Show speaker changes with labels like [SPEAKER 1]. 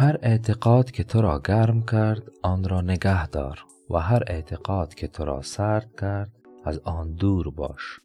[SPEAKER 1] هر اعتقاد که تو را گرم کرد آن را نگه دار و هر اعتقاد که تو را سرد کرد از آن دور باش.